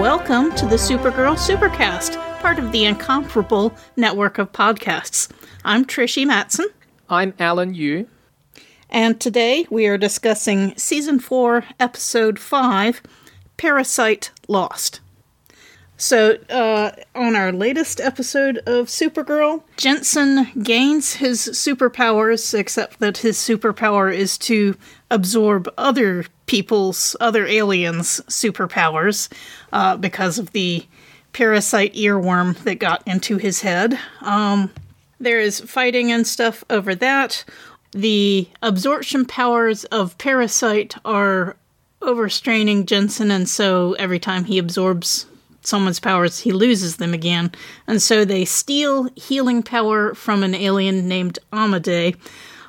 Welcome to the Supergirl Supercast, part of the incomparable network of podcasts. I'm Trish Matson. I'm Alan Yu. And today we are discussing Season 4, Episode 5 Parasite Lost. So, uh, on our latest episode of Supergirl, Jensen gains his superpowers, except that his superpower is to absorb other people's, other aliens' superpowers uh, because of the parasite earworm that got into his head. Um, there is fighting and stuff over that. The absorption powers of Parasite are overstraining Jensen, and so every time he absorbs someone's powers, he loses them again. And so they steal healing power from an alien named Amadei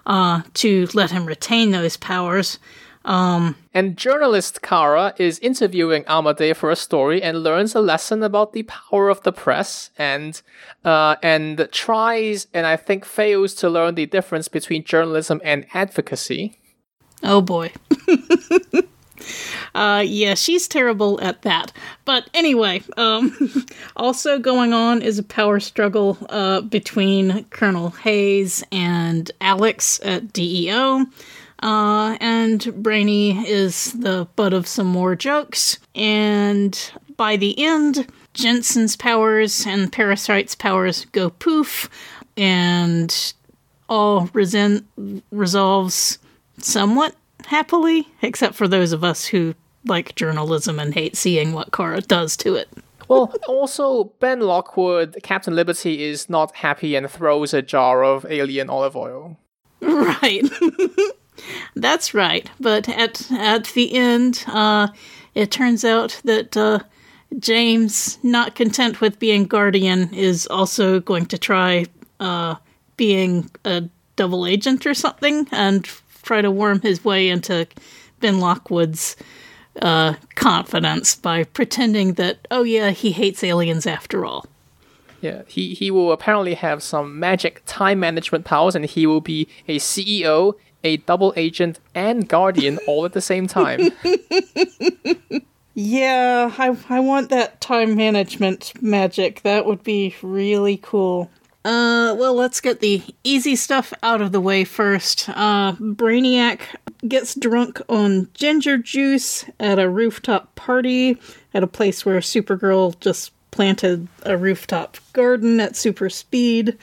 uh, to let him retain those powers. Um, and journalist Kara is interviewing Amadei for a story and learns a lesson about the power of the press and uh, and tries and I think fails to learn the difference between journalism and advocacy. Oh boy. Uh, yeah, she's terrible at that. But anyway, um, also going on is a power struggle uh, between Colonel Hayes and Alex at DEO. Uh, and Brainy is the butt of some more jokes. And by the end, Jensen's powers and Parasite's powers go poof, and all resent- resolves somewhat happily, except for those of us who like journalism and hate seeing what Kara does to it. well, also, Ben Lockwood, Captain Liberty, is not happy and throws a jar of alien olive oil. Right. That's right. But at at the end, uh, it turns out that uh, James, not content with being Guardian, is also going to try uh, being a double agent or something and try to worm his way into Ben Lockwood's uh, confidence by pretending that, oh yeah, he hates aliens after all. Yeah, he, he will apparently have some magic time management powers and he will be a CEO, a double agent, and guardian all at the same time. yeah, I, I want that time management magic. That would be really cool. Uh, well, let's get the easy stuff out of the way first. Uh, Brainiac gets drunk on ginger juice at a rooftop party at a place where Supergirl just planted a rooftop garden at super speed.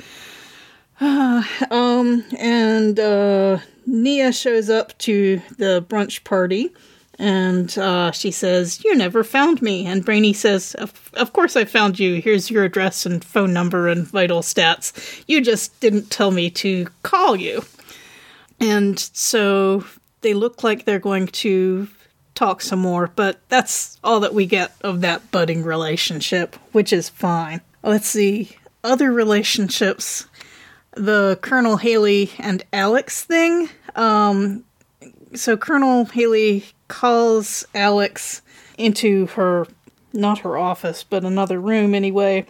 Uh, um, and, uh, Nia shows up to the brunch party and uh, she says, You never found me. And Brainy says, of, of course I found you. Here's your address and phone number and vital stats. You just didn't tell me to call you. And so they look like they're going to talk some more, but that's all that we get of that budding relationship, which is fine. Let's see. Other relationships. The Colonel Haley and Alex thing. Um, so Colonel Haley calls Alex into her, not her office, but another room anyway,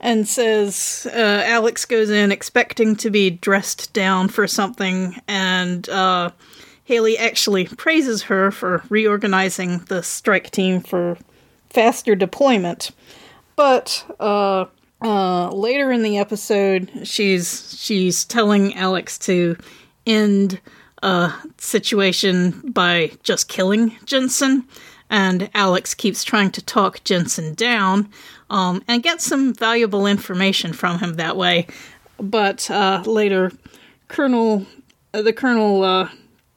and says uh, Alex goes in expecting to be dressed down for something, and uh, Haley actually praises her for reorganizing the strike team for faster deployment. But uh, uh, later in the episode, she's she's telling Alex to end a situation by just killing Jensen, and Alex keeps trying to talk Jensen down um, and get some valuable information from him that way. But uh, later, Colonel, uh, the Colonel uh,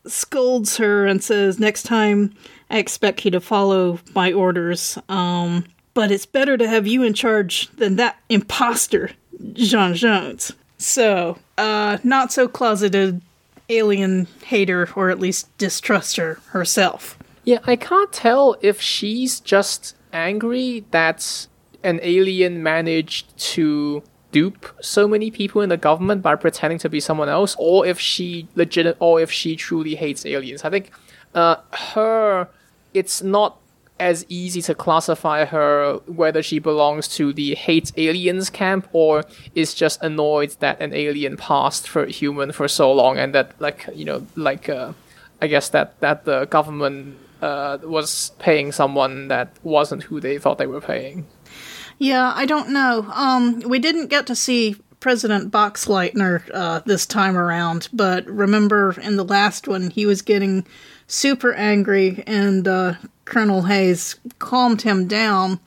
scolds her and says, "Next time, I expect you to follow my orders. Um, but it's better to have you in charge than that imposter, J'onn Jones. So, uh, not so closeted alien hater or at least distruster herself. Yeah, I can't tell if she's just angry that an alien managed to dupe so many people in the government by pretending to be someone else, or if she legit, or if she truly hates aliens. I think uh, her, it's not as easy to classify her whether she belongs to the hate aliens camp or is just annoyed that an alien passed for human for so long and that like you know like uh, I guess that that the government uh, was paying someone that wasn't who they thought they were paying. Yeah, I don't know. Um, we didn't get to see President Boxleitner uh, this time around, but remember in the last one he was getting super angry, and uh, Colonel Hayes calmed him down.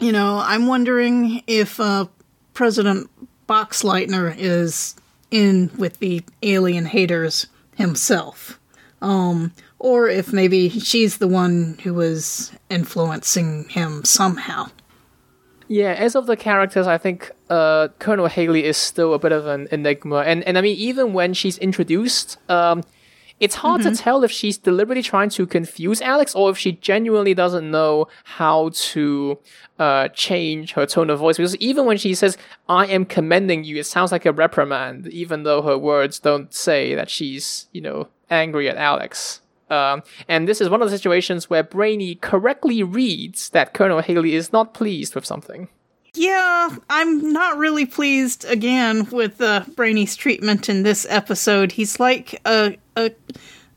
You know, I'm wondering if uh, President Boxleitner is in with the alien haters himself. Um, or if maybe she's the one who was influencing him somehow. Yeah, as of the characters, I think uh, Colonel Haley is still a bit of an enigma, and and I mean even when she's introduced, um, it's hard mm-hmm. to tell if she's deliberately trying to confuse Alex or if she genuinely doesn't know how to uh, change her tone of voice. Because even when she says "I am commending you," it sounds like a reprimand, even though her words don't say that she's you know angry at Alex. Um, and this is one of the situations where Brainy correctly reads that Colonel Haley is not pleased with something. Yeah, I'm not really pleased again with uh, Brainy's treatment in this episode. He's like a, a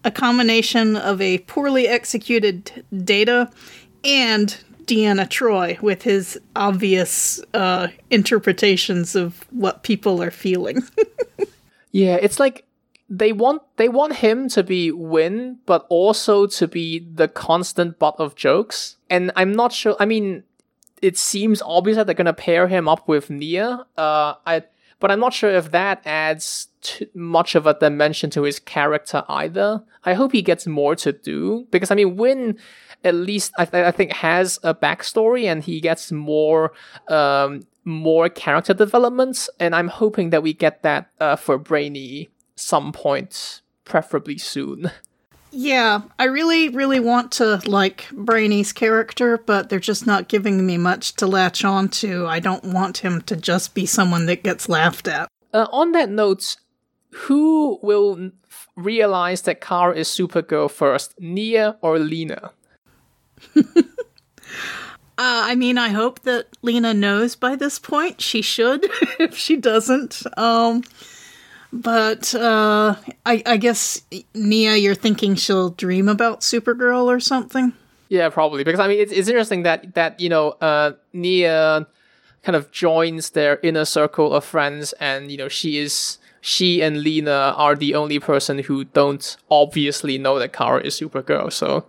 a combination of a poorly executed Data and Deanna Troi with his obvious uh, interpretations of what people are feeling. yeah, it's like they want they want him to be Winn, but also to be the constant butt of jokes. And I'm not sure. I mean, it seems obvious that they're gonna pair him up with Nia. Uh, I but I'm not sure if that adds much of a dimension to his character either. I hope he gets more to do because I mean, Winn at least I, th- I think has a backstory and he gets more um, more character developments, and I'm hoping that we get that uh, for Brainy some point, preferably soon. Yeah, I really, really want to like Brainy's character, but they're just not giving me much to latch on to. I don't want him to just be someone that gets laughed at. Uh, on that note, who will realize that Kara is Supergirl first, Nia or Lena? uh, I mean, I hope that Lena knows by this point. She should, if she doesn't. Um, but uh, I, I guess Nia, you're thinking she'll dream about Supergirl or something. Yeah, probably because I mean it's it's interesting that that you know uh, Nia kind of joins their inner circle of friends, and you know she is she and Lena are the only person who don't obviously know that Kara is Supergirl. So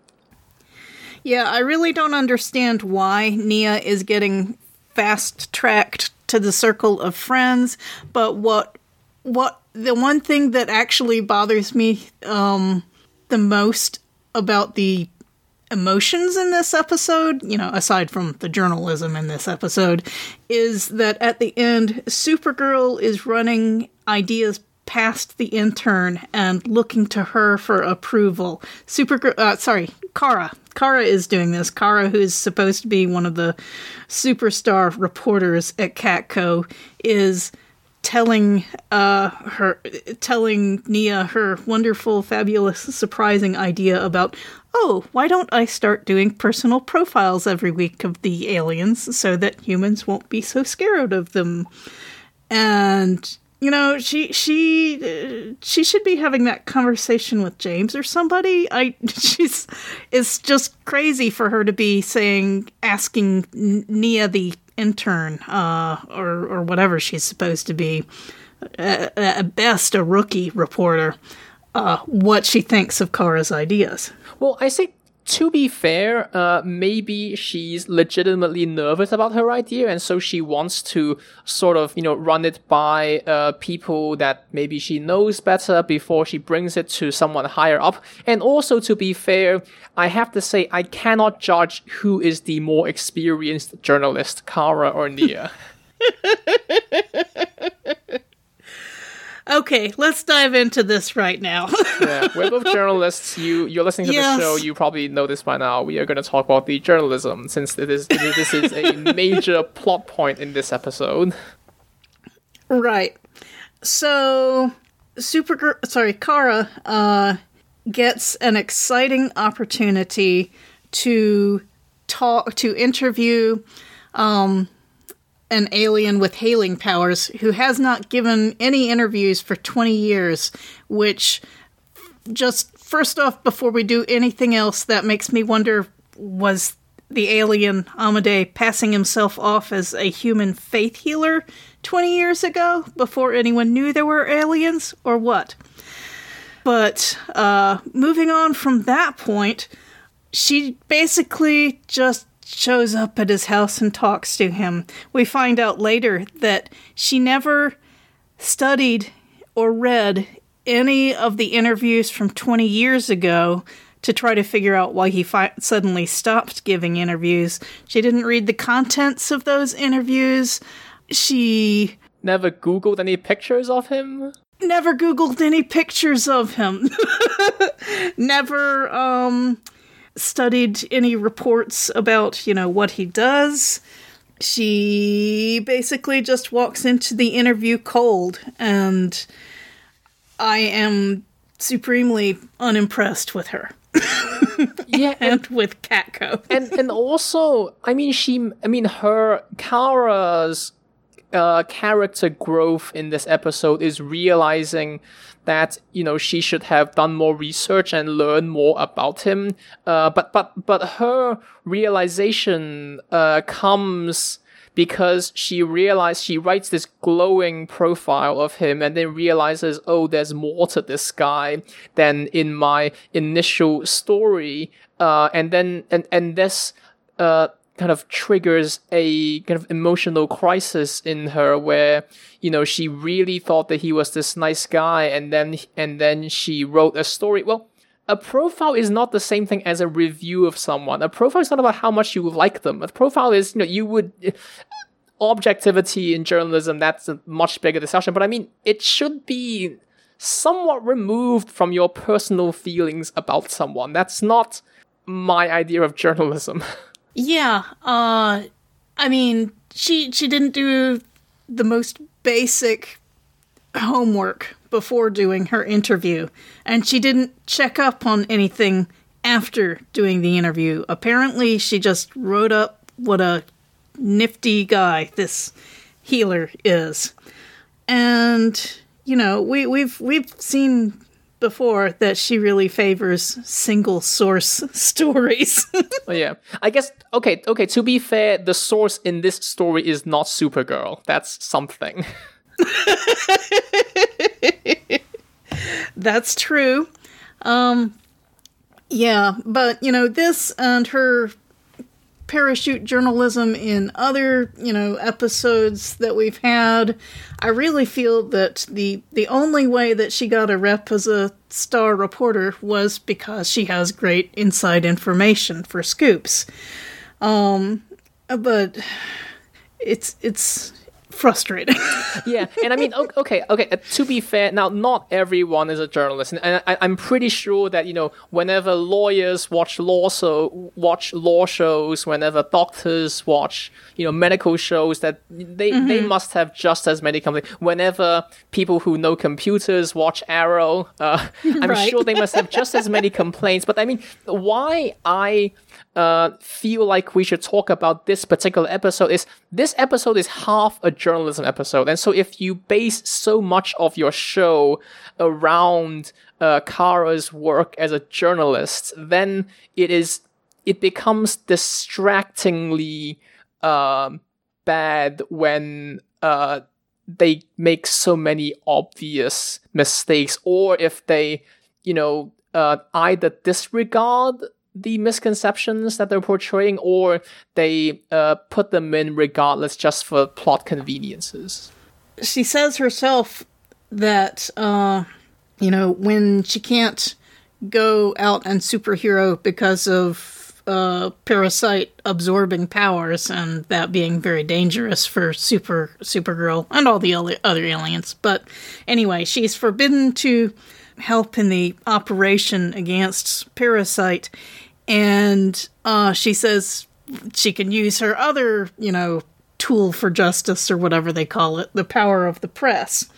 yeah, I really don't understand why Nia is getting fast tracked to the circle of friends, but what what the one thing that actually bothers me um, the most about the emotions in this episode, you know, aside from the journalism in this episode, is that at the end, Supergirl is running ideas past the intern and looking to her for approval. Supergirl, uh, sorry, Kara. Kara is doing this. Kara, who is supposed to be one of the superstar reporters at Catco, is telling uh, her telling Nia her wonderful, fabulous, surprising idea about oh, why don't I start doing personal profiles every week of the aliens so that humans won't be so scared of them? And you know, she she uh, she should be having that conversation with James or somebody. I she's it's just crazy for her to be saying asking Nia the intern uh, or or whatever she's supposed to be, at best a rookie reporter, uh, what she thinks of Kara's ideas. Well, I say to be fair, uh, maybe she's legitimately nervous about her idea, and so she wants to sort of, you know, run it by uh, people that maybe she knows better before she brings it to someone higher up. And also, to be fair, I have to say I cannot judge who is the more experienced journalist, Kara or Nia. Okay, let's dive into this right now. yeah, we're both journalists. You you're listening to yes. the show. You probably know this by now. We are going to talk about the journalism since it is, this is a major plot point in this episode. Right. So, Supergirl, sorry, Kara, uh, gets an exciting opportunity to talk to interview um, an alien with hailing powers who has not given any interviews for 20 years, which just first off, before we do anything else, that makes me wonder was the alien Amadei passing himself off as a human faith healer 20 years ago before anyone knew there were aliens, or what? But uh, moving on from that point, she basically just shows up at his house and talks to him. We find out later that she never studied or read any of the interviews from 20 years ago to try to figure out why he fi- suddenly stopped giving interviews. She didn't read the contents of those interviews. She never Googled any pictures of him. Never Googled any pictures of him. never um, studied any reports about, you know, what he does. She basically just walks into the interview cold, and I am supremely unimpressed with her. yeah, and, and with Catco. and and also, I mean, she, I mean, her Kara's uh, character growth in this episode is realizing that you know she should have done more research and learn more about him. Uh, but but but her realization uh, comes because she realized she writes this glowing profile of him and then realizes, oh, there's more to this guy than in my initial story. Uh, and then and and this uh, kind of triggers a kind of emotional crisis in her where you know she really thought that he was this nice guy and then and then she wrote a story. Well a profile is not the same thing as a review of someone. A profile is not about how much you like them. A profile is you know you would objectivity in journalism that's a much bigger discussion. But i mean it should be somewhat removed from your personal feelings about someone. That's not my idea of journalism Yeah, uh I mean, she she didn't do the most basic homework before doing her interview, and she didn't check up on anything after doing the interview. Apparently, she just wrote up what a nifty guy this healer is. And you know, we we've we've seen before that she really favors single source stories. oh, yeah. I guess okay, okay, to be fair, the source in this story is not Supergirl. That's something. That's true. Um yeah, but you know, this and her parachute journalism in other, you know, episodes that we've had. I really feel that the the only way that she got a rep as a star reporter was because she has great inside information for scoops. Um but it's it's frustrating. yeah, and I mean, okay, okay. Uh, to be fair, now not everyone is a journalist, and I, am pretty sure that you know, whenever lawyers watch law so watch law shows, whenever doctors watch you know medical shows, that they mm-hmm. they must have just as many complaints. Whenever people who know computers watch Arrow, uh, I'm right. sure they must have just as many complaints. But I mean, why I uh, feel like we should talk about this particular episode is this episode is half a journalism episode. And so if you base so much of your show around uh, Kara's work as a journalist, then it is it becomes distractingly uh, bad when uh, they make so many obvious mistakes, or if they, you know, uh, either disregard the misconceptions that they're portraying, or they uh, put them in regardless just for plot conveniences. She says herself that, uh, you know, when she can't go out and superhero because of uh, parasite absorbing powers and that being very dangerous for super supergirl and all the other aliens but anyway she's forbidden to help in the operation against parasite and uh, she says she can use her other, you know, tool for justice or whatever they call it, the power of the press.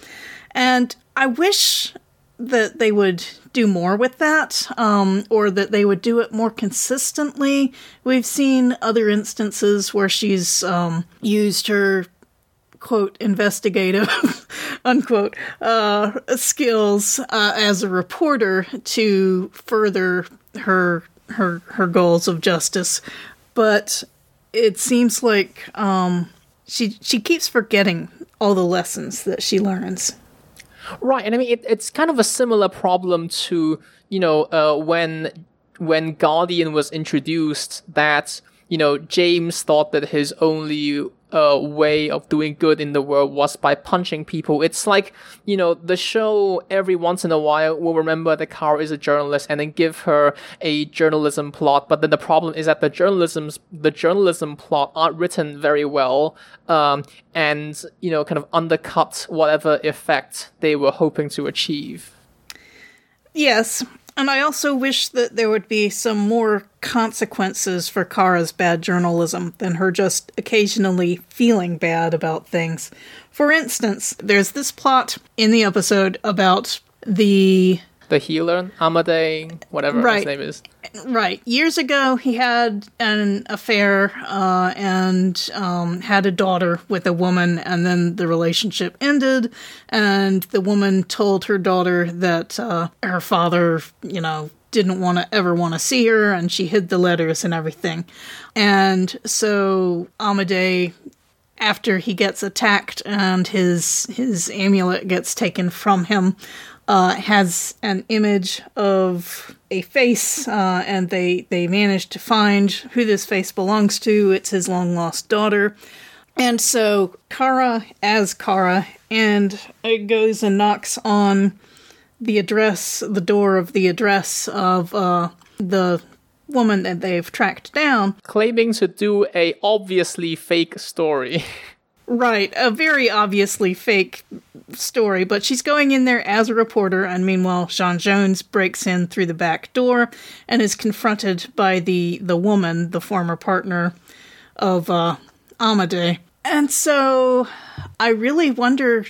And I wish that they would do more with that, um, or that they would do it more consistently. We've seen other instances where she's um, used her quote investigative unquote uh, skills uh, as a reporter to further her her her goals of justice, but it seems like um, she she keeps forgetting all the lessons that she learns. Right, and I mean it, it's kind of a similar problem to you know uh, when when Guardian was introduced that you know James thought that his only uh, way of doing good in the world was by punching people. It's like, you know, the show every once in a while will remember that Kara is a journalist and then give her a journalism plot. But then the problem is that the journalism's, the journalism plot aren't written very well, um, and, you know, kind of undercut whatever effect they were hoping to achieve. Yes, and I also wish that there would be some more consequences for Kara's bad journalism than her just occasionally feeling bad about things. For instance, there's this plot in the episode about the the healer, Amadei, whatever right. his name is. Right. Years ago, he had an affair uh, and um, had a daughter with a woman, and then the relationship ended. And the woman told her daughter that uh, her father, you know, didn't want to ever want to see her, and she hid the letters and everything. And so Amadei after he gets attacked and his his amulet gets taken from him uh, has an image of a face, uh, and they they manage to find who this face belongs to. It's his long lost daughter, and so Kara, as Kara, and it goes and knocks on the address, the door of the address of uh, the woman that they've tracked down, claiming to do a obviously fake story. Right, a very obviously fake story, but she's going in there as a reporter, and meanwhile, J'onn Jones breaks in through the back door and is confronted by the the woman, the former partner of uh, Amadei. And so, I really wonder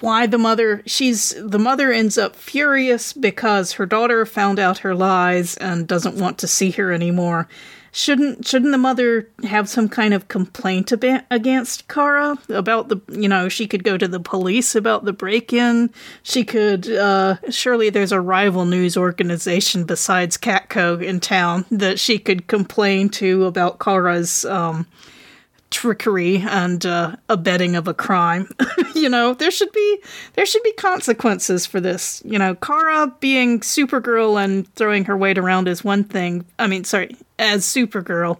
why the mother she's the mother ends up furious because her daughter found out her lies and doesn't want to see her anymore shouldn't shouldn't the mother have some kind of complaint ab- against Kara about the you know she could go to the police about the break-in? She could uh, surely there's a rival news organization besides Catco in town that she could complain to about Kara's um, trickery and uh, abetting of a crime. you know, there should be there should be consequences for this. You know, Kara being Supergirl and throwing her weight around is one thing. I mean, sorry, as Supergirl,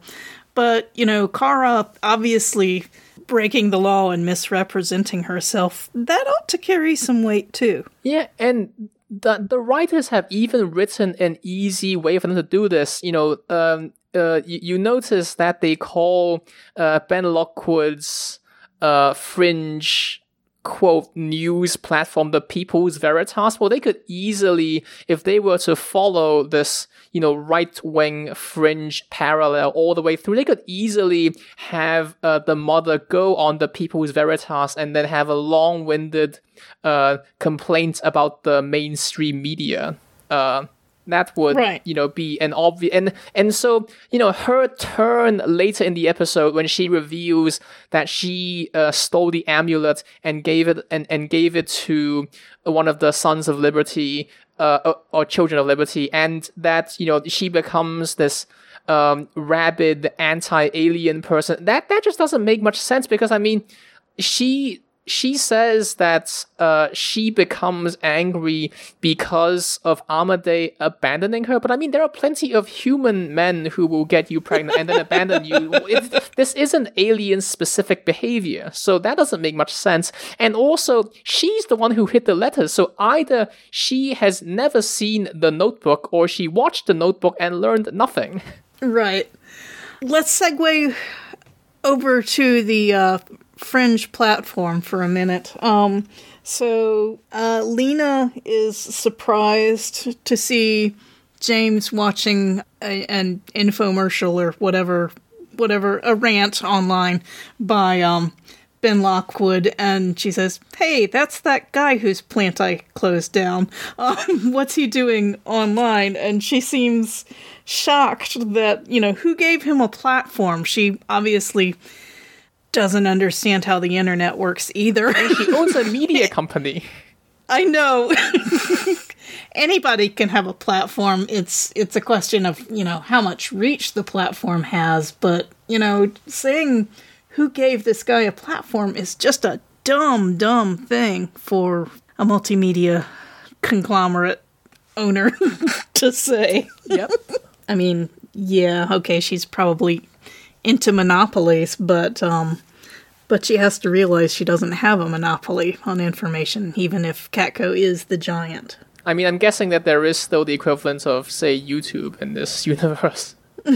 but you know, Kara obviously breaking the law and misrepresenting herself that ought to carry some weight too. Yeah, and the the writers have even written an easy way for them to do this. You know, um, uh, you, you, notice that they call uh, Ben Lockwood's uh, fringe quote news platform the People's Veritas. Well, they could easily, if they were to follow this, you know, right wing fringe parallel all the way through, they could easily have uh, the mother go on the People's Veritas and then have a long winded uh, complaint about the mainstream media. Uh, that would right. you know be an obvious and and so you know her turn later in the episode when she reveals that she uh, stole the amulet and gave it and, and gave it to one of the sons of liberty uh, or, or children of liberty and that you know she becomes this um, rabid anti-alien person that that just doesn't make much sense because i mean she she says that uh, she becomes angry because of Amadei abandoning her. But I mean, there are plenty of human men who will get you pregnant and then abandon you. It, this isn't alien specific behavior. So that doesn't make much sense. And also, she's the one who hid the letters. So either she has never seen the notebook or she watched the notebook and learned nothing. Right. Let's segue over to the uh, fringe platform for a minute. Um, so uh, Lena is surprised to see James watching a, an infomercial or whatever, whatever a rant online by um, Ben Lockwood, and she says, "Hey, that's that guy whose plant I closed down. Um, what's he doing online?" And she seems shocked that you know who gave him a platform. She obviously doesn't understand how the internet works either. He owns a media company. I know. Anybody can have a platform. It's it's a question of, you know, how much reach the platform has, but, you know, saying who gave this guy a platform is just a dumb dumb thing for a multimedia conglomerate owner to say. Yep. I mean, yeah, okay, she's probably into monopolies, but um but she has to realize she doesn't have a monopoly on information, even if Catco is the giant. I mean, I'm guessing that there is still the equivalent of, say, YouTube in this universe.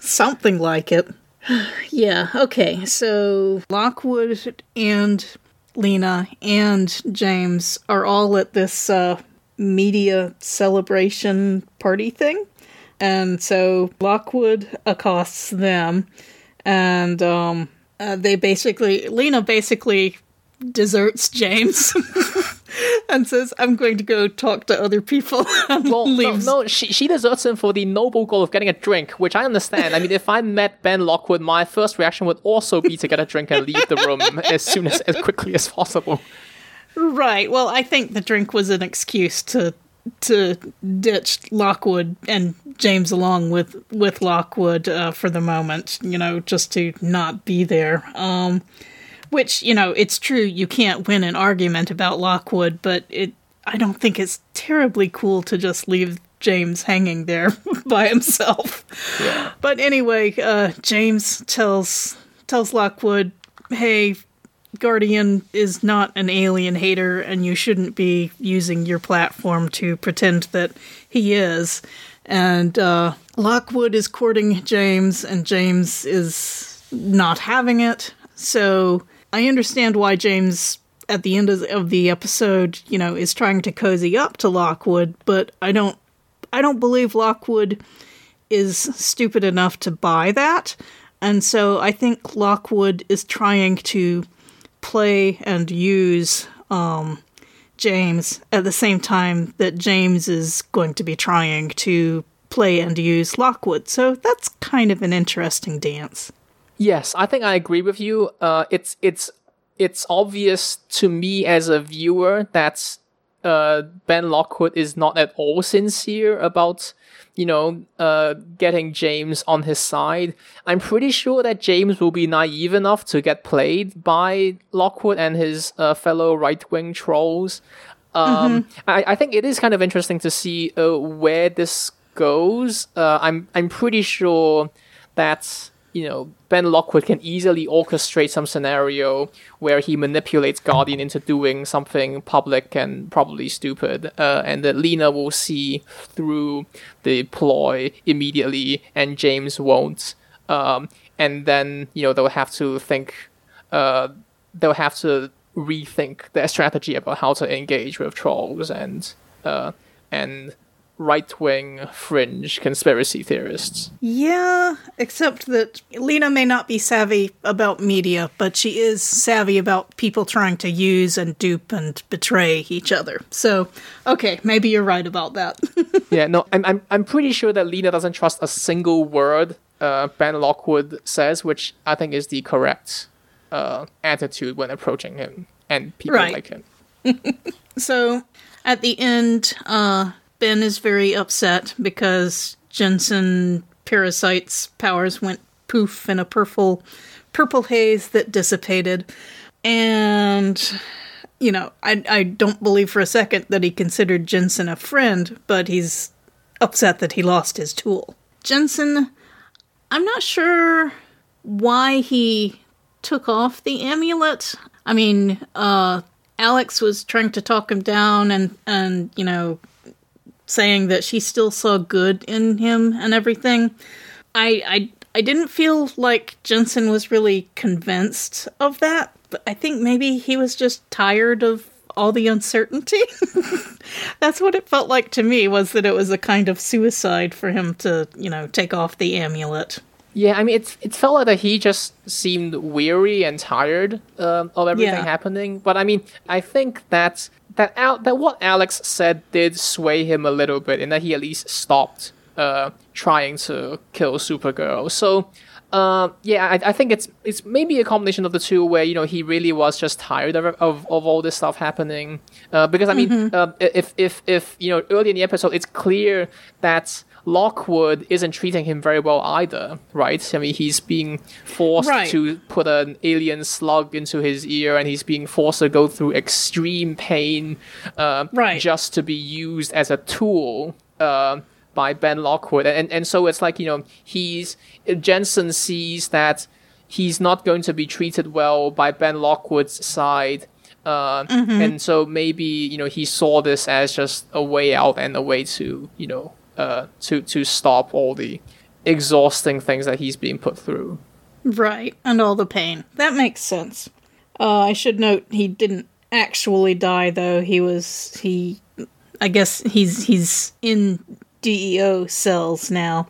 Something like it. yeah, okay, so Lockwood and Lena and James are all at this uh, media celebration party thing. And so Lockwood accosts them, and um, uh, they basically, Lena basically deserts James and says, I'm going to go talk to other people and Well, no, leaves. no, she, she deserts him for the noble goal of getting a drink, which I understand. I mean, if I met Ben Lockwood, my first reaction would also be to get a drink and leave the room as soon as, as quickly as possible. Right. Well, I think the drink was an excuse to to ditch Lockwood and James along with with Lockwood uh, for the moment. You know, just to not be there. Um, which you know, it's true. You can't win an argument about Lockwood, but it. I don't think it's terribly cool to just leave James hanging there by himself. Yeah. But anyway, uh, James tells tells Lockwood, "Hey, Guardian is not an alien hater, and you shouldn't be using your platform to pretend that he is." And uh, Lockwood is courting James, and James is not having it. So I understand why James, at the end of the, episode, you know, is trying to cozy up to Lockwood, but I don't, I don't believe Lockwood is stupid enough to buy that. And so I think Lockwood is trying to play and use um, James at the same time that James is going to be trying to play and use Lockwood. So that's kind of an interesting dance. Yes, I think I agree with you. Uh, it's it's it's obvious to me as a viewer that uh, Ben Lockwood is not at all sincere about you know uh, getting James on his side. I'm pretty sure that James will be naive enough to get played by Lockwood and his uh, fellow right wing trolls. Um, I, I think it is kind of interesting to see uh, where this goes. Uh, I'm I'm pretty sure that you know Ben Lockwood can easily orchestrate some scenario where he manipulates Guardian into doing something public and probably stupid, uh, and that Lena will see through the ploy immediately, and James won't. Um, and then you know they'll have to think. Uh, they'll have to rethink their strategy about how to engage with trolls and uh, and right wing fringe conspiracy theorists. Yeah, except that Lena may not be savvy about media, but she is savvy about people trying to use and dupe and betray each other. So, okay, maybe you're right about that. yeah, no, I'm, I'm I'm pretty sure that Lena doesn't trust a single word uh, Ben Lockwood says, which I think is the correct uh, attitude when approaching him and people Right. like him. So at the end, uh, Ben is very upset because Jensen Parasite's powers went poof in a purple purple haze that dissipated. And you know, I I don't believe for a second that he considered Jensen a friend, but he's upset that he lost his tool. Jensen, I'm not sure why he took off the amulet. I mean, uh Alex was trying to talk him down and and you know saying that she still saw good in him and everything. I I I didn't feel like Jensen was really convinced of that, but I think maybe he was just tired of all the uncertainty. That's what it felt like to me was that it was a kind of suicide for him to, you know, take off the amulet. Yeah, I mean, it's it felt like that he just seemed weary and tired um, of everything Yeah. happening. But I mean, I think that that Al- that what Alex said did sway him a little bit, in that he at least stopped uh, trying to kill Supergirl. So uh, yeah, I, I think it's it's maybe a combination of the two, where you know he really was just tired of of, of all this stuff happening. Uh, because I mean, Mm-hmm. uh, if if if you know early in the episode, it's clear that Lockwood isn't treating him very well either, right? I mean, he's being forced Right. to put an alien slug into his ear, and he's being forced to go through extreme pain, uh, Right. just to be used as a tool. Uh, by Ben Lockwood, and and so it's like you know he's Jensen sees that he's not going to be treated well by Ben Lockwood's side, uh, and so maybe you know he saw this as just a way out and a way to you know uh, to to stop all the exhausting things that he's being put through. Right, and all the pain. That makes sense. Uh, I should note he didn't actually die, though. He was he. I guess he's he's in DEO cells now,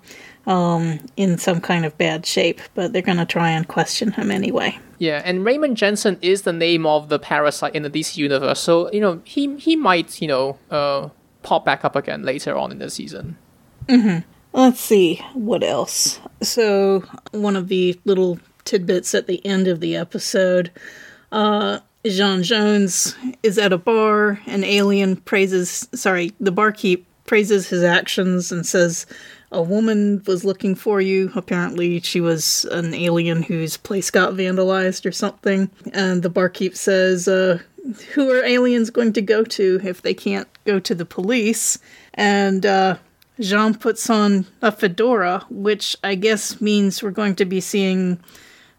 um, in some kind of bad shape. But they're gonna try and question him anyway. Yeah, and Raymond Jensen is the name of the parasite in the DC universe, so you know he he might you know uh, pop back up again later on in the season. Let's see what else. So one of the little tidbits at the end of the episode, uh, J'onn Jones is at a bar. An alien praises, sorry, the barkeep praises his actions and says, "A woman was looking for you. Apparently, she was an alien whose place got vandalized or something." And the barkeep says, uh, "Who are aliens going to go to if they can't go to the police?" And uh, J'onn puts on a fedora, which I guess means we're going to be seeing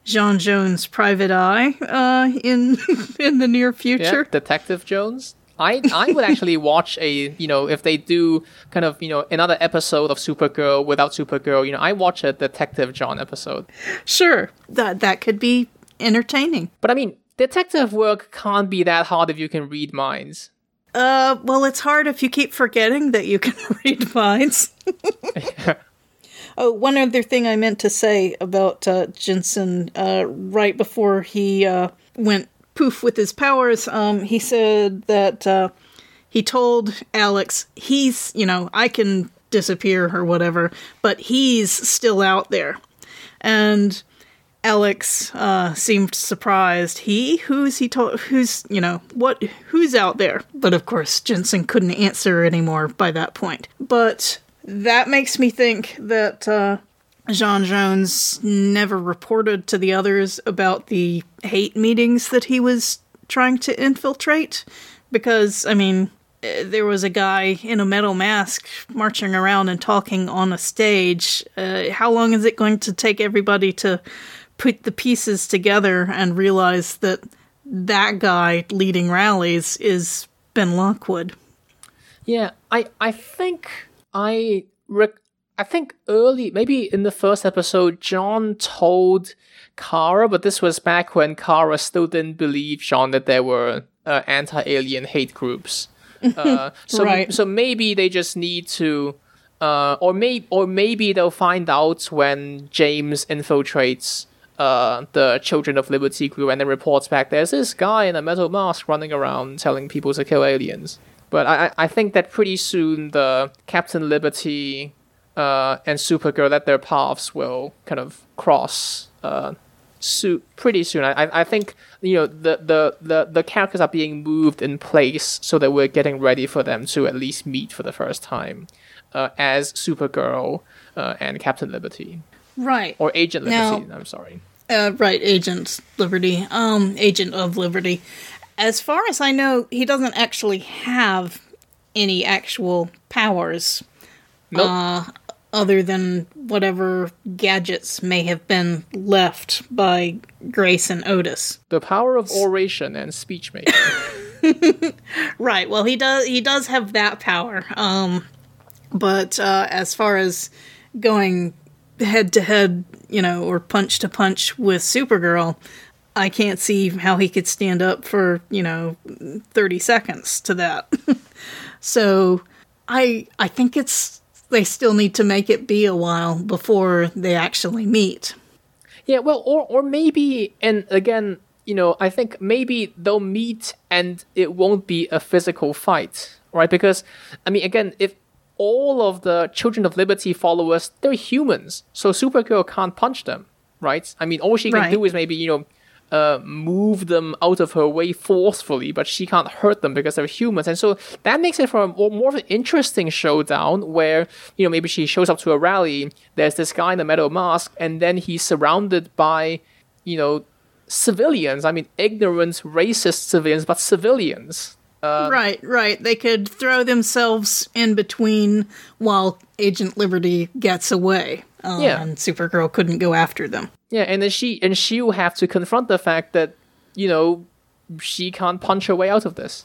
J'onn Jones' private eye uh, in in the near future. Yeah, future. Detective Jones. I I would actually watch a you know if they do kind of you know another episode of Supergirl without Supergirl. You know I watch a Detective John episode. Sure, that that could be entertaining. But I mean, detective work can't be that hard if you can read minds. Uh, well, it's hard if you keep forgetting that you can read minds. oh, one other thing I meant to say about uh, Jensen, uh, right before he uh, went poof with his powers, um, he said that uh, he told Alex, he's, you know, I can disappear or whatever, but he's still out there. And Alex uh, seemed surprised. He? Who's he told? Who's, you know, what? Who's out there? But of course, Jensen couldn't answer anymore by that point. But that makes me think that uh, J'onn Jones never reported to the others about the hate meetings that he was trying to infiltrate. Because, I mean, eh, there was a guy in a metal mask marching around and talking on a stage. Uh, how long is it going to take everybody to put the pieces together and realize that that guy leading rallies is Ben Lockwood? Yeah, I I think I rec- I think early maybe in the first episode John told Kara, but this was back when Kara still didn't believe John that there were uh, anti-alien hate groups. Uh, so Right. so maybe they just need to. Uh, or may or maybe they'll find out when James infiltrates uh, the Children of Liberty group and then reports back. There's this guy in a metal mask running around telling people to kill aliens. But I I think that pretty soon the Captain Liberty uh, and Supergirl that their paths will kind of cross uh, so, pretty soon. I, I- think you know the, the, the, the characters are being moved in place so that we're getting ready for them to at least meet for the first time uh, as Supergirl uh, and Captain Liberty Right. or Agent Now- Liberty. I'm sorry. Uh, right, Agent Liberty. Um, Agent of Liberty. As far as I know, he doesn't actually have any actual powers Nope. Uh, other than whatever gadgets may have been left by Grace and Otis. the power of oration and speech making. Right. Well, he does. He does have that power. Um, but uh, as far as going head to head, you know, or punch to punch with Supergirl, I can't see how he could stand up for you know thirty seconds to that. so, I I think it's they still need to make it be a while before they actually meet. Yeah, well, or or maybe, and again, you know, I think maybe they'll meet and it won't be a physical fight, right? Because, I mean, again, if all of the Children of Liberty followers, they're humans, so Supergirl can't punch them. right? I mean, all she can Right. do is maybe you know. Uh, move them out of her way forcefully, but she can't hurt them because they're humans, and so that makes it for a more, more of an interesting showdown where you know maybe she shows up to a rally. There's this guy in a metal mask, and then he's surrounded by you know civilians. I mean, ignorant, racist civilians, but civilians. right, right. They could throw themselves in between while Agent Liberty gets away. Um, Yeah. And Supergirl couldn't go after them. Yeah, and then she and she will have to confront the fact that you know she can't punch her way out of this.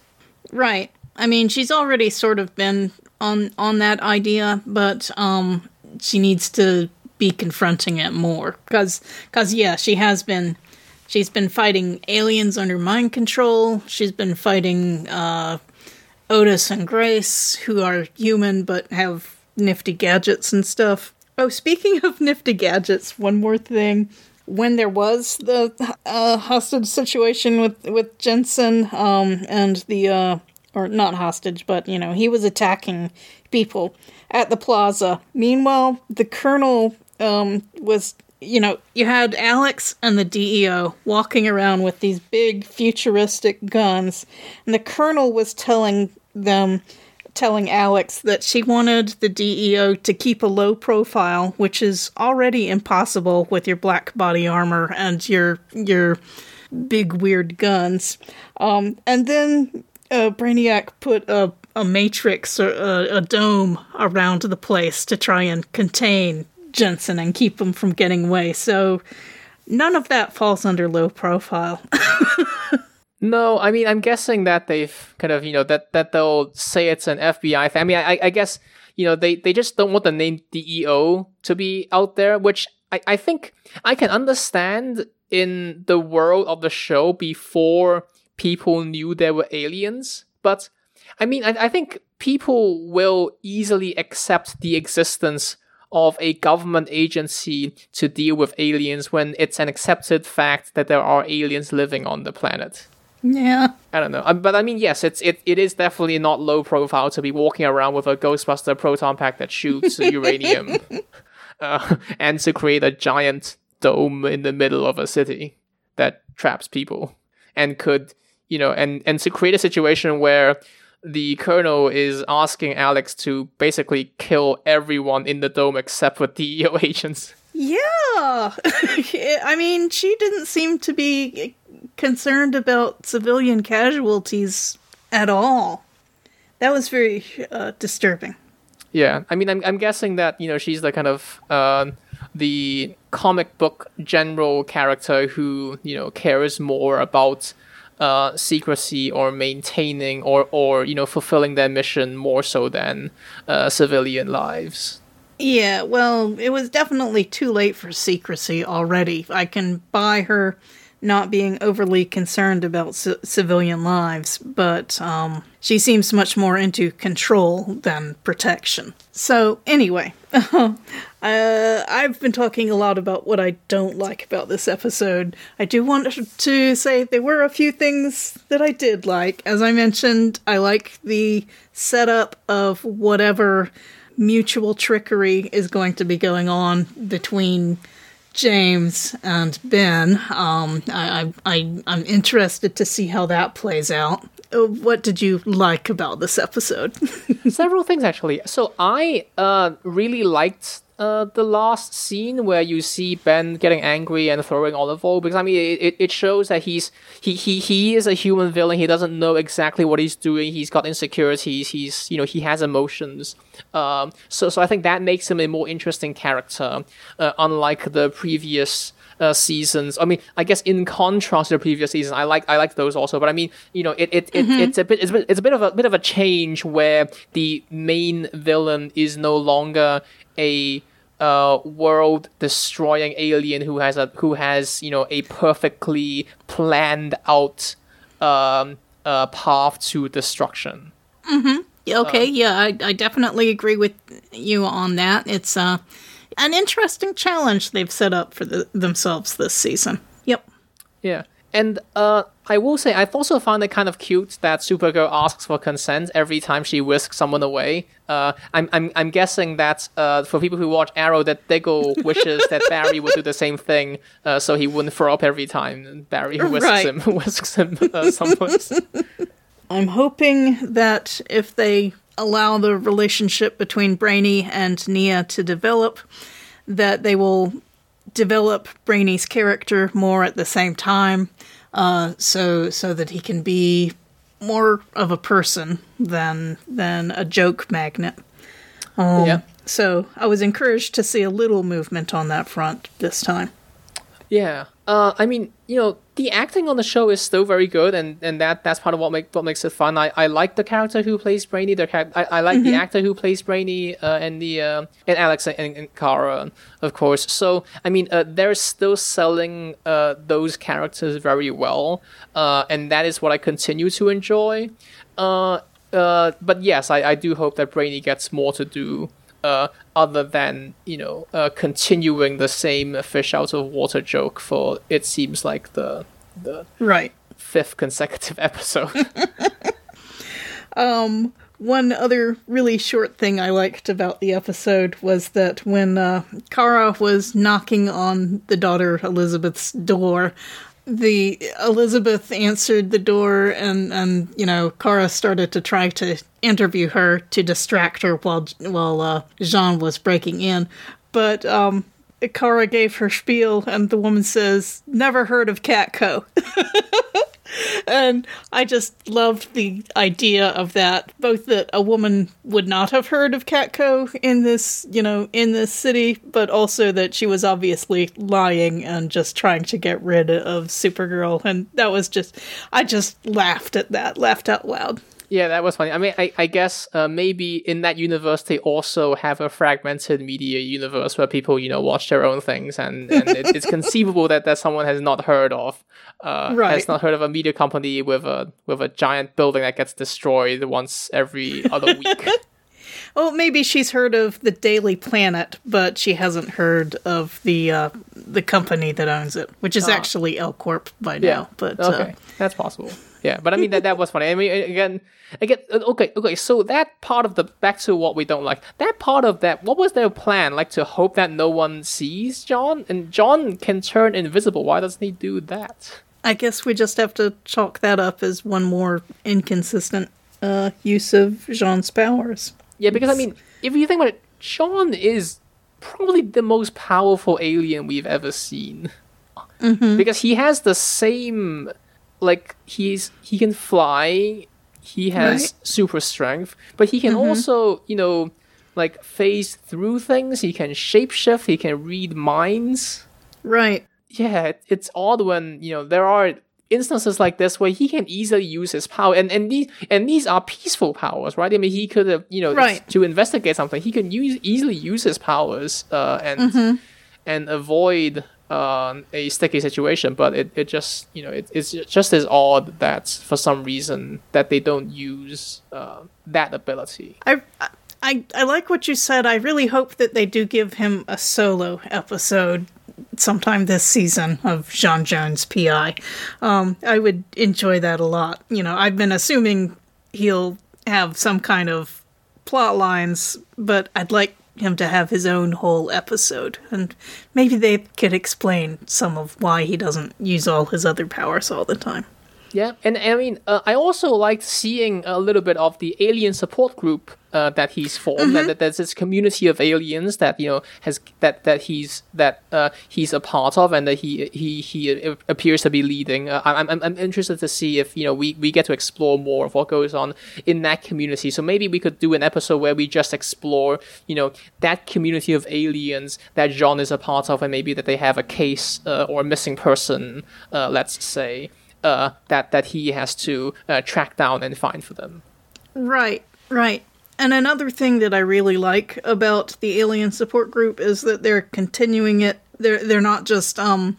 Right. I mean, she's already sort of been on on that idea, but um she needs to be confronting it more cuz cuz yeah, she has been she's been fighting aliens under mind control. She's been fighting uh Otis and Grace who are human but have nifty gadgets and stuff. Oh, speaking of nifty gadgets, one more thing. When there was the uh, hostage situation with with Jensen um, and the uh, or not hostage, but you know he was attacking people at the plaza. Meanwhile, the colonel um, was you know you had Alex and the DEO walking around with these big futuristic guns, and the colonel was telling them telling Alex that she wanted the DEO to keep a low profile, which is already impossible with your black body armor and your your big weird guns. Um, and then uh, Brainiac put a a matrix or a, a dome around the place to try and contain Jensen and keep him from getting away. So none of that falls under low profile. No, I mean I'm guessing that they've kind of you know that that they'll say it's an FBI thing. I mean I, I guess you know they they just don't want the name DEO to be out there, which I, I think I can understand in the world of the show before people knew there were aliens. But I mean I, I think people will easily accept the existence of a government agency to deal with aliens when it's an accepted fact that there are aliens living on the planet. Yeah. I don't know, Um, but I mean, yes, it's it, it is definitely not low profile to be walking around with a Ghostbuster proton pack that shoots uranium, uh, and to create a giant dome in the middle of a city that traps people, and could you know, and and to create a situation where the colonel is asking Alex to basically kill everyone in the dome except for DEO agents. Yeah. I mean, she didn't seem to be concerned about civilian casualties at all. That was very uh, disturbing. Yeah, I mean, I'm I'm guessing that you know she's the kind of uh, the comic book general character who you know cares more about uh, secrecy or maintaining or or you know fulfilling their mission more so than uh, civilian lives. Yeah, well, it was definitely too late for secrecy already. I can buy her not being overly concerned about c- civilian lives, but um, she seems much more into control than protection. So, anyway, uh, I've been talking a lot about what I don't like about this episode. I do want to say there were a few things that I did like. As I mentioned, I like the setup of whatever mutual trickery is going to be going on between James and Ben. Um, I, I, I, I'm interested to see how that plays out. Uh, What did you like about this episode? Several things actually. So I uh, really liked uh, the last scene where you see Ben getting angry and throwing olive oil because I mean it, it- shows that he's he, he he is a human villain. He doesn't know exactly what he's doing. He's got insecurities. He's you know he has emotions. Um, so so I think that makes him a more interesting character, uh, unlike the previous uh, seasons. I mean, I guess in contrast to the previous season, I like I like those also. But I mean, you know, it, it, it it's a bit it's a bit, it's a bit of a bit of a change where the main villain is no longer a uh, world destroying alien who has a who has you know a perfectly planned out um, uh, path to destruction. okay, yeah, I, I definitely agree with you on that. It's uh, an interesting challenge they've set up for the, themselves this season. Yep. Yeah. And uh, I will say I've also found it kind of cute that Supergirl asks for consent every time she whisks someone away. Uh, I'm, I'm I'm guessing that uh, for people who watch Arrow, that Diggle wishes that Barry would do the same thing, uh, so he wouldn't throw up every time Barry whisks Right. him whisks him uh, someplace. I'm hoping that if they allow the relationship between Brainy and Nia to develop, that they will develop Brainy's character more at the same time, uh, so so that he can be more of a person than than a joke magnet. Um, Yeah. So I was encouraged to see a little movement on that front this time. Yeah. Uh, I mean, you know, the acting on the show is still very good, and, and that that's part of what make what makes it fun. I, I like the character who plays Brainy. The char- I, I like the actor who plays Brainy, uh, and the uh, and Alex and, and Kara, of course. So I mean, uh, they're still selling uh, those characters very well, uh, and that is what I continue to enjoy. Uh, uh, but yes, I, I do hope that Brainy gets more to do uh, other than you know uh, continuing the same fish out of water joke for it seems like the the Right. fifth consecutive episode. One other really short thing I liked about the episode was that when uh, Kara was knocking on the daughter Elizabeth's door, the Elizabeth answered the door, and and you know Kara started to try to interview her to distract her while while uh, J'onn was breaking in, but um. Kara gave her spiel, and the woman says, "Never heard of Catco." and I just loved the idea of that. Both that a woman would not have heard of Catco in this, you know, in this city, but also that she was obviously lying and just trying to get rid of Supergirl. And that was just, I just laughed at that, laughed out loud. Yeah, that was funny. I mean, I, I guess uh, maybe in that universe they also have a fragmented media universe where people you know watch their own things, and, and it, it's conceivable that that someone has not heard of, uh, Right. has not heard of a media company with a with a giant building that gets destroyed once every other week. Well, maybe she's heard of the Daily Planet, but she hasn't heard of the uh, the company that owns it, which is actually L Corp by now. But okay, uh, that's possible. Yeah, but I mean that that was funny. I mean again, again, uh, okay, okay. So that part of the back to what we don't like. That part of that. What was their plan? Like to hope that no one sees J'onn, and J'onn can turn invisible. Why doesn't he do that? I guess we just have to chalk that up as one more inconsistent uh, use of J'onn's powers. Yeah, because I mean, if you think about it, J'onn is probably the most powerful alien we've ever seen. Because he has the same, like he's he can fly, he has Right. super strength, but he can also, you know, like phase through things. He can shapeshift. He can read minds. Right. Yeah, it's odd when you know there are instances like this where he can easily use his power, and and these and these are peaceful powers, right? I mean, he could have you know Right. to investigate something, he can use easily use his powers uh, and and avoid um, a sticky situation. But it, it just you know it, it's just as odd that for some reason that they don't use uh, that ability. I, I I like what you said. I really hope that they do give him a solo episode sometime this season of J'onn Jones PI. Um, I would enjoy that a lot. You know, I've been assuming he'll have some kind of plot lines, but I'd like him to have his own whole episode, and maybe they could explain some of why he doesn't use all his other powers all the time. Yeah, and I mean, uh, I also liked seeing a little bit of the alien support group uh, that he's formed. That, that there's this community of aliens that you know has that that he's that uh, he's a part of, and that he he he appears to be leading. Uh, I'm I'm I'm interested to see if you know we we get to explore more of what goes on in that community. So maybe we could do an episode where we just explore you know that community of aliens that J'onn is a part of, and maybe that they have a case uh, or a missing person, uh, let's say uh, that that he has to uh, track down and find for them. Right, right. And another thing that I really like about the alien support group is that they're continuing it. They're they're not just um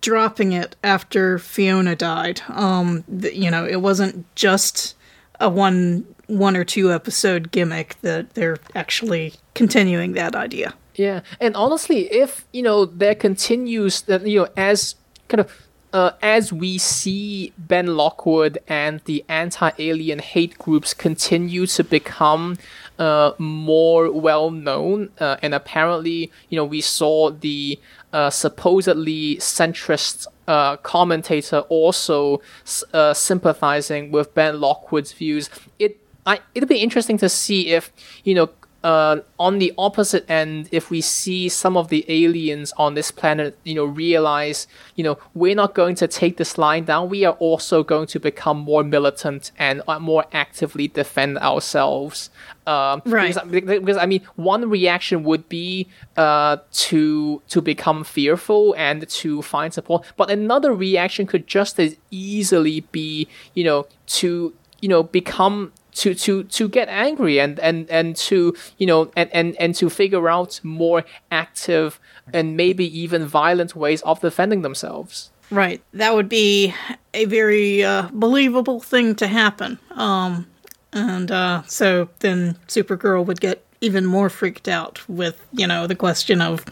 dropping it after Fiona died. Um you know, it wasn't just a one one or two episode gimmick that they're actually continuing that idea. Yeah, and honestly, if you know there continues that you know as kind of uh, as we see Ben Lockwood and the anti-alien hate groups continue to become uh, more well known, uh, and apparently, you know, we saw the uh, supposedly centrist uh, commentator also uh, sympathizing with Ben Lockwood's views. It I, it'll be interesting to see if you know uh, on the opposite end, if we see some of the aliens on this planet, you know, realize, you know, we're not going to take this line down. We are also going to become more militant and uh, more actively defend ourselves. Um, right. Because, because, I mean, one reaction would be uh, to to become fearful and to find support, but another reaction could just as easily be, you know, to you know become to to to get angry and and and to you know and and and to figure out more active and maybe even violent ways of defending themselves. Right. That would be a very uh, believable thing to happen. Um and uh so then supergirl would get even more freaked out with you know the question of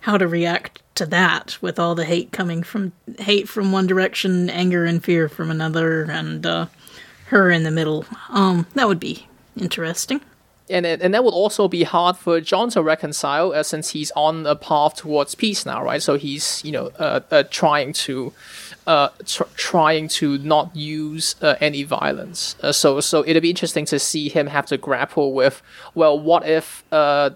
how to react to that with all the hate coming from hate from one direction anger and fear from another and uh her in the middle. Um, that would be interesting. And, and that would also be hard for J'onn to reconcile uh, since he's on a path towards peace now, right? So he's you know uh, uh, trying to uh, tr- trying to not use uh, any violence. Uh, so so it'll be interesting to see him have to grapple with well, what if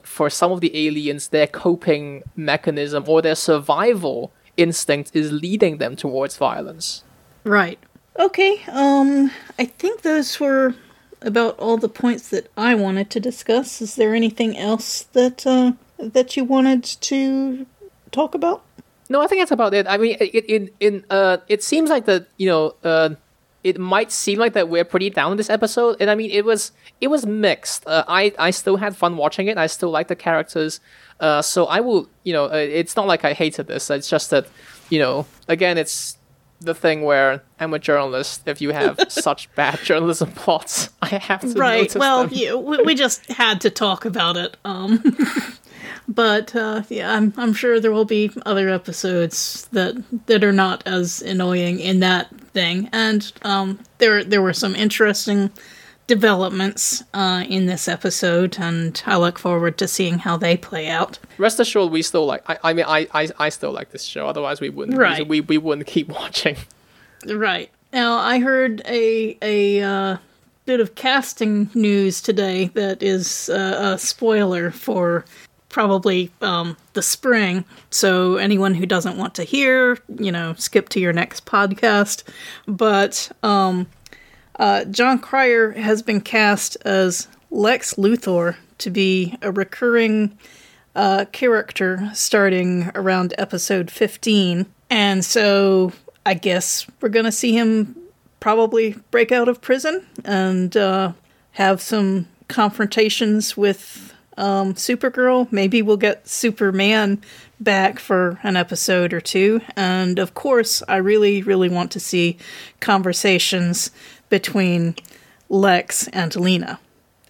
for some of the aliens their coping mechanism or their survival instinct is leading them towards violence? Right. Okay, um, I think those were about all the points that I wanted to discuss. Is there anything else that uh, that you wanted to talk about? No, I think that's about it. I mean, it in in uh, it seems like that you know uh, it might seem like that we're pretty down this episode, and I mean, it was it was mixed. Uh, I I still had fun watching it. I still like the characters. Uh, so I will, you know, uh, it's not like I hated this. It's just that, you know, again, it's the thing where I'm a journalist. If you have such bad journalism plots, I have to right. well, you, we, we, just had to talk about it. Um, but uh, yeah, I'm I'm sure there will be other episodes that that are not as annoying in that thing. And um, there there were some interesting developments uh, in this episode, and I look forward to seeing how they play out. Rest assured, we still like. I, I mean, I, I, I still like this show. Otherwise, we wouldn't. Right. We, we wouldn't keep watching. Right now, I heard a a uh, bit of casting news today that is uh, a spoiler for probably um, the spring. So anyone who doesn't want to hear, you know, skip to your next podcast. But um, uh, Jon Cryer has been cast as Lex Luthor to be a recurring uh, character starting around episode 15. And so I guess we're going to see him probably break out of prison and uh, have some confrontations with um, Supergirl. Maybe we'll get Superman back for an episode or two. And of course, I really, really want to see conversations between Lex and Lena.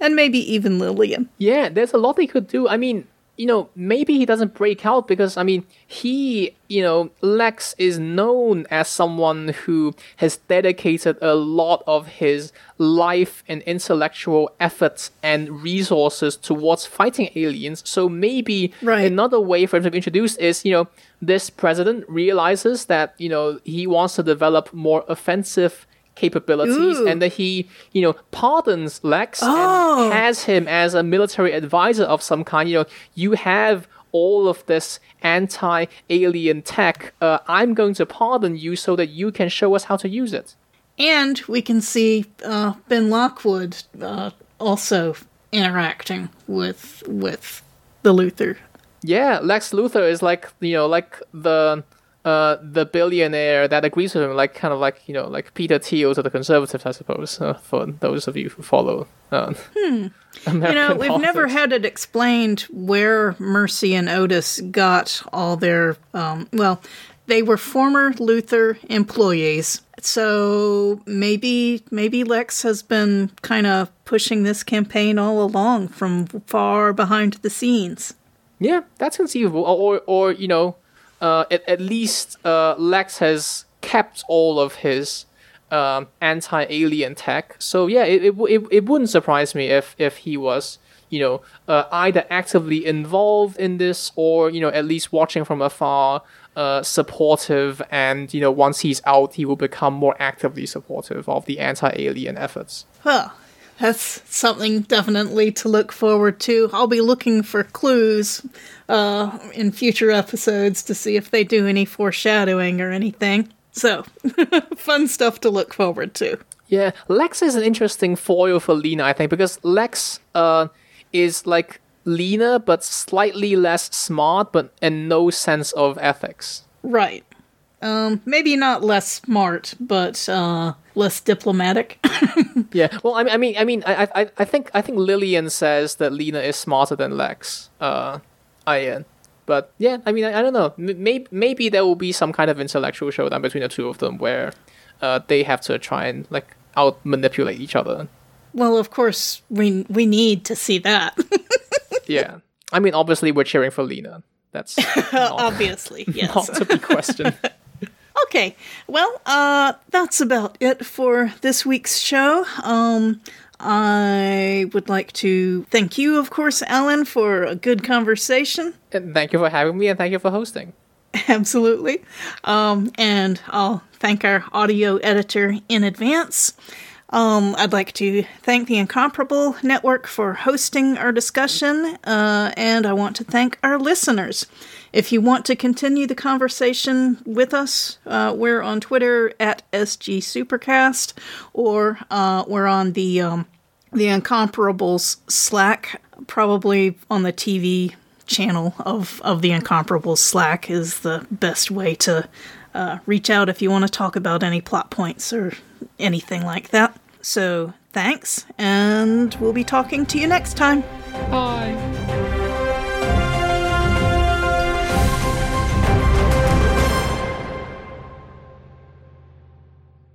And maybe even Lillian. Yeah, there's a lot they could do. I mean, you know, maybe he doesn't break out because, I mean, he, you know, Lex is known as someone who has dedicated a lot of his life and intellectual efforts and resources towards fighting aliens. So maybe right. another way for him to be introduced is, you know, this president realizes that, you know, he wants to develop more offensive capabilities Ooh. and that he, you know, pardons Lex oh. and has him as a military advisor of some kind. You know, you have all of this anti-alien tech. Uh, I'm going to pardon you so that you can show us how to use it. And we can see uh, Ben Lockwood uh, also interacting with with the Luthor. Yeah, Lex Luthor is like you know like the uh, the billionaire that agrees with him, like kind of like you know, like Peter Thiel to the conservatives, I suppose. Uh, for those of you who follow, uh, hmm. you know, we've politics. never had it explained where Mercy and Otis got all their. Um, well, they were former Luthor employees, so maybe maybe Lex has been kind of pushing this campaign all along from far behind the scenes. Yeah, that's conceivable. Or, or, or you know, uh, at, at least uh, Lex has kept all of his um, anti-alien tech. So yeah, it, it it it wouldn't surprise me if if he was you know uh, either actively involved in this or you know at least watching from afar. Uh, supportive, and you know, once he's out, he will become more actively supportive of the anti-alien efforts. Well, that's something definitely to look forward to. I'll be looking for clues uh, in future episodes to see if they do any foreshadowing or anything. So, fun stuff to look forward to. Yeah, Lex is an interesting foil for Lena, I think, because Lex uh, is like Lena, but slightly less smart, but and no sense of ethics. Right. Um, maybe not less smart, but uh, less diplomatic. yeah. Well, I mean, I mean, I, I, I think, I think Lillian says that Lena is smarter than Lex. Uh, Ian. But yeah, I mean, I, I don't know. Maybe maybe there will be some kind of intellectual showdown between the two of them where uh, they have to try and like out manipulate each other. Well, of course, we we need to see that. yeah, I mean, obviously, we're cheering for Lena. That's obviously yes. not to be questioned. Okay, well, uh, that's about it for this week's show. Um, I would like to thank you, of course, Alan, for a good conversation. And thank you for having me, and thank you for hosting. Absolutely. Um, and I'll thank our audio editor in advance. Um, I'd like to thank the Incomparable Network for hosting our discussion, uh, and I want to thank our listeners. If you want to continue the conversation with us, uh, we're on Twitter at SG Supercast, or uh, we're on the um, the Incomparables Slack, probably on the TV channel of of the Incomparables Slack is the best way to uh, reach out if you want to talk about any plot points or anything like that. So thanks, and we'll be talking to you next time. Bye.